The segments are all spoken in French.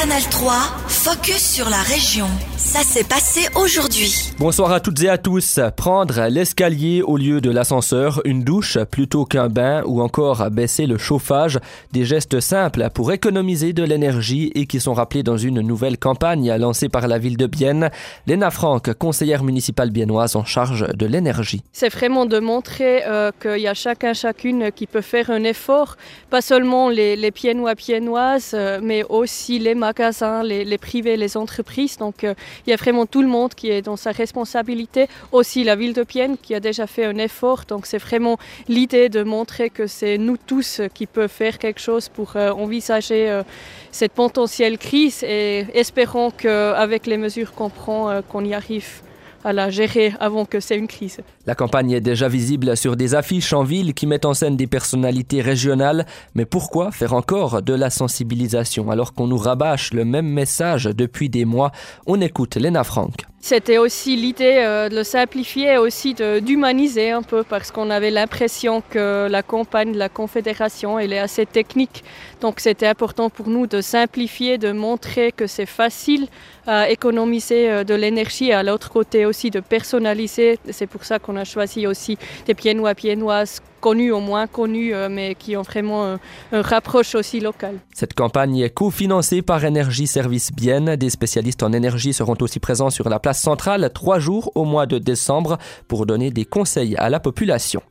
Canal 3, focus sur la région. Ça s'est passé aujourd'hui. Bonsoir à toutes et à tous. Prendre l'escalier au lieu de l'ascenseur, une douche plutôt qu'un bain ou encore baisser le chauffage, des gestes simples pour économiser de l'énergie et qui sont rappelés dans une nouvelle campagne lancée par la ville de Bienne. Léna Franck, conseillère municipale biennoise en charge de l'énergie. C'est vraiment de montrer euh, qu'il y a chacun, chacune qui peut faire un effort, pas seulement les, les piennois, piennoises, euh, mais aussi les magasins, les, privés, les entreprises. Donc euh, il y a vraiment tout le monde qui est dans sa responsabilité. Aussi la ville de Pienne qui a déjà fait un effort. Donc c'est vraiment l'idée de montrer que c'est nous tous qui peuvent faire quelque chose pour euh, envisager euh, cette potentielle crise et espérons qu'avec les mesures qu'on prend, qu'on y arrive à la gérer avant que c'est une crise. La campagne est déjà visible sur des affiches en ville qui mettent en scène des personnalités régionales, mais pourquoi faire encore de la sensibilisation alors qu'on nous rabâche le même message depuis des mois? On écoute Lena Frank. C'était aussi l'idée euh, de le simplifier, aussi d'humaniser un peu, parce qu'on avait l'impression que la campagne de la Confédération, elle est assez technique. Donc c'était important pour nous de simplifier, de montrer que c'est facile à économiser euh, de l'énergie, et à l'autre côté aussi de personnaliser. C'est pour ça qu'on a choisi aussi des pieds-noix, pieds-noises connus ou moins connus, euh, mais qui ont vraiment un, un rapproche aussi local. Cette campagne est cofinancée par Énergie Service Bienne. Des spécialistes en énergie seront aussi présents sur la place centrale trois jours au mois de décembre pour donner des conseils à la population.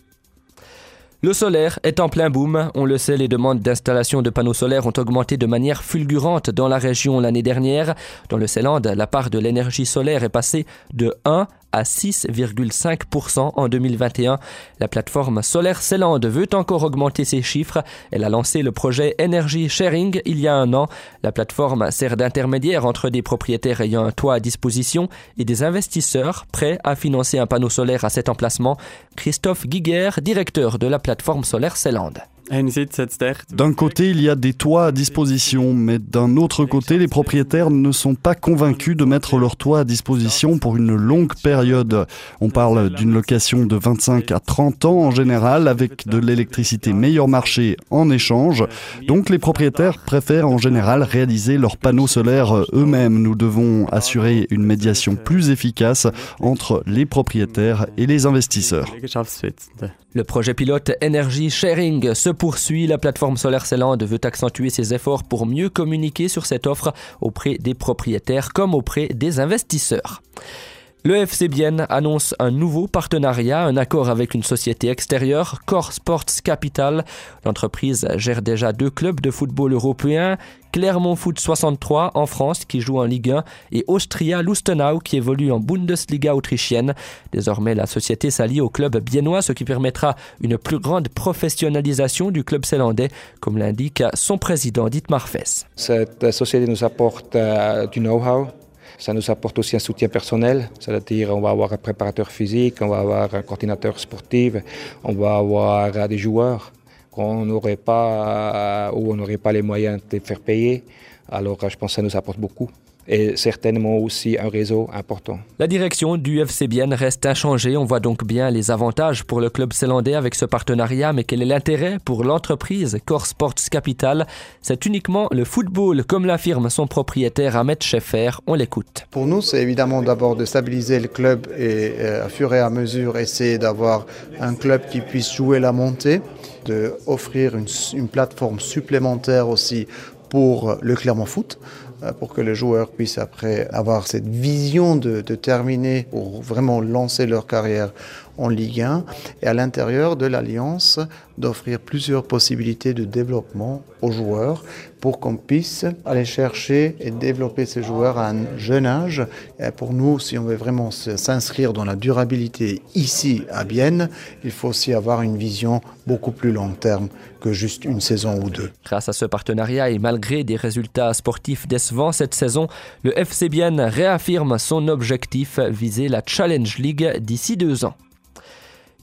Le solaire est en plein boom. On le sait, les demandes d'installation de panneaux solaires ont augmenté de manière fulgurante dans la région l'année dernière. Dans le Célande, la part de l'énergie solaire est passée de 1 à 6,5% en 2021. La plateforme Solaire Célande veut encore augmenter ses chiffres. Elle a lancé le projet Energy Sharing il y a un an. La plateforme sert d'intermédiaire entre des propriétaires ayant un toit à disposition et des investisseurs prêts à financer un panneau solaire à cet emplacement. Christophe Guiguer, directeur de la plateforme Solaire Célande. D'un côté, il y a des toits à disposition, mais d'un autre côté, les propriétaires ne sont pas convaincus de mettre leur toit à disposition pour une longue période. On parle d'une location de 25 à 30 ans en général, avec de l'électricité meilleur marché en échange. Donc les propriétaires préfèrent en général réaliser leurs panneaux solaires eux-mêmes. Nous devons assurer une médiation plus efficace entre les propriétaires et les investisseurs. Le projet pilote Energy Sharing se poursuit. La plateforme Solaire Célande veut accentuer ses efforts pour mieux communiquer sur cette offre auprès des propriétaires comme auprès des investisseurs. Le FC annonce un nouveau partenariat, un accord avec une société extérieure, Core Sports Capital. L'entreprise gère déjà deux clubs de football européens, Clermont Foot 63 en France qui joue en Ligue 1 et Austria Lustenau qui évolue en Bundesliga autrichienne. Désormais, la société s'allie au club biennois, ce qui permettra une plus grande professionnalisation du club zélandais, comme l'indique son président Dietmar Fess. Cette société nous apporte euh, du know-how ça nous apporte aussi un soutien personnel, c'est-à-dire on va avoir un préparateur physique, on va avoir un coordinateur sportif, on va avoir des joueurs n'aurait pas ou on n'aurait pas les moyens de faire payer. Alors je pense que ça nous apporte beaucoup et certainement aussi un réseau important. La direction du FC Bienne reste inchangée. On voit donc bien les avantages pour le club zélandais avec ce partenariat, mais quel est l'intérêt pour l'entreprise Core Sports Capital? C'est uniquement le football, comme l'affirme son propriétaire Ahmed Scheffer. On l'écoute. Pour nous, c'est évidemment d'abord de stabiliser le club et euh, à fur et à mesure essayer d'avoir un club qui puisse jouer la montée, de offrir une, une plateforme supplémentaire aussi pour le Clermont Foot pour que les joueurs puissent après avoir cette vision de, de, terminer pour vraiment lancer leur carrière en Ligue 1 et à l'intérieur de l'Alliance d'offrir plusieurs possibilités de développement aux joueurs pour qu'on puisse aller chercher et développer ces joueurs à un jeune âge. Et pour nous, si on veut vraiment s'inscrire dans la durabilité ici à Bienne, il faut aussi avoir une vision beaucoup plus long terme que juste une saison ou deux. Grâce à ce partenariat et malgré des résultats sportifs décevants cette saison, le FC Bienne réaffirme son objectif viser la Challenge League d'ici deux ans.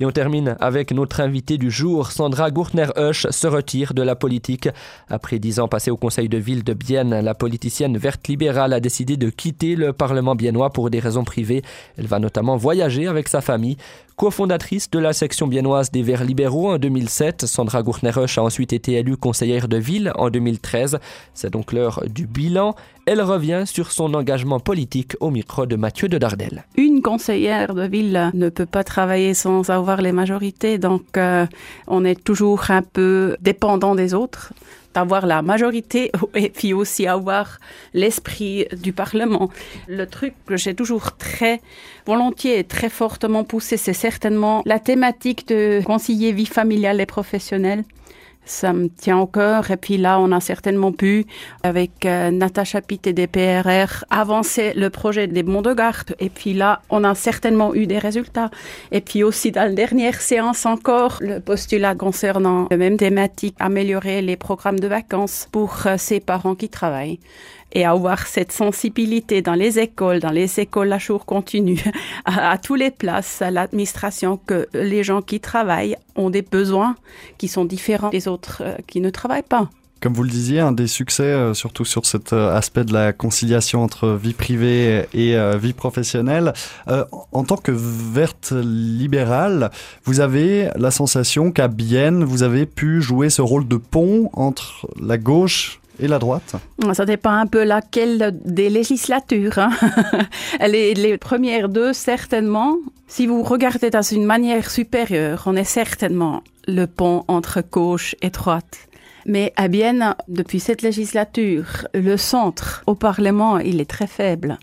Et on termine avec notre invité du jour, Sandra Gurtner-Husch se retire de la politique. Après dix ans passés au conseil de ville de Bienne, la politicienne verte libérale a décidé de quitter le Parlement biennois pour des raisons privées. Elle va notamment voyager avec sa famille. Co-fondatrice de la section biennoise des Verts libéraux en 2007, Sandra Gurtner-Husch a ensuite été élue conseillère de ville en 2013. C'est donc l'heure du bilan. Elle revient sur son engagement politique au micro de Mathieu de Dardel. Une conseillère de ville ne peut pas travailler sans avoir les majorités, donc euh, on est toujours un peu dépendant des autres. D'avoir la majorité et puis aussi avoir l'esprit du Parlement. Le truc que j'ai toujours très volontiers et très fortement poussé, c'est certainement la thématique de concilier vie familiale et professionnelle ça me tient au cœur. Et puis là, on a certainement pu, avec euh, Natacha Pitt et des PRR, avancer le projet des monts de garde. Et puis là, on a certainement eu des résultats. Et puis aussi, dans la dernière séance encore, le postulat concernant la même thématique, améliorer les programmes de vacances pour euh, ces parents qui travaillent et avoir cette sensibilité dans les écoles, dans les écoles à jour continu, à, à tous les places, à l'administration, que les gens qui travaillent ont des besoins qui sont différents des autres euh, qui ne travaillent pas. Comme vous le disiez, un des succès, euh, surtout sur cet euh, aspect de la conciliation entre vie privée et vie professionnelle, en tant que verte libérale, vous avez la sensation qu'à Bienne, vous avez pu jouer ce rôle de pont entre la gauche et la droite? Ça dépend un peu laquelle des législatures. Hein. les, les premières deux, certainement. Si vous regardez dans une manière supérieure, on est certainement le pont entre gauche et droite. Mais à Bienne, depuis cette législature, le centre au Parlement, il est très faible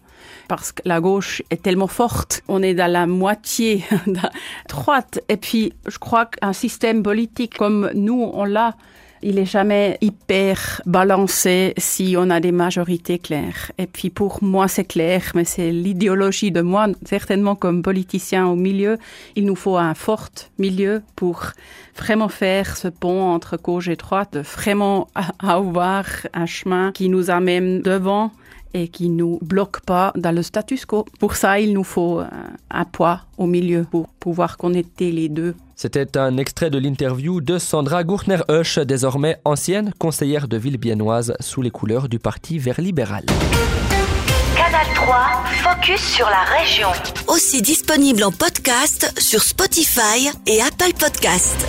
parce que la gauche est tellement forte. On est dans la moitié droite. Et puis, je crois qu'un système politique comme nous, on l'a, il est jamais hyper balancé si on a des majorités claires. Et puis pour moi, c'est clair, mais c'est l'idéologie de moi, certainement comme politicien au milieu. Il nous faut un fort milieu pour vraiment faire ce pont entre gauche et droite, vraiment avoir un chemin qui nous amène devant et qui nous bloque pas dans le status quo. Pour ça, il nous faut euh, un poids au milieu pour pouvoir connecter les deux. C'était un extrait de l'interview de Sandra Gurtner-Husch, désormais ancienne conseillère de ville biennoise sous les couleurs du Parti vert libéral. Canal 3, focus sur la région. Aussi disponible en podcast sur Spotify et Apple Podcast.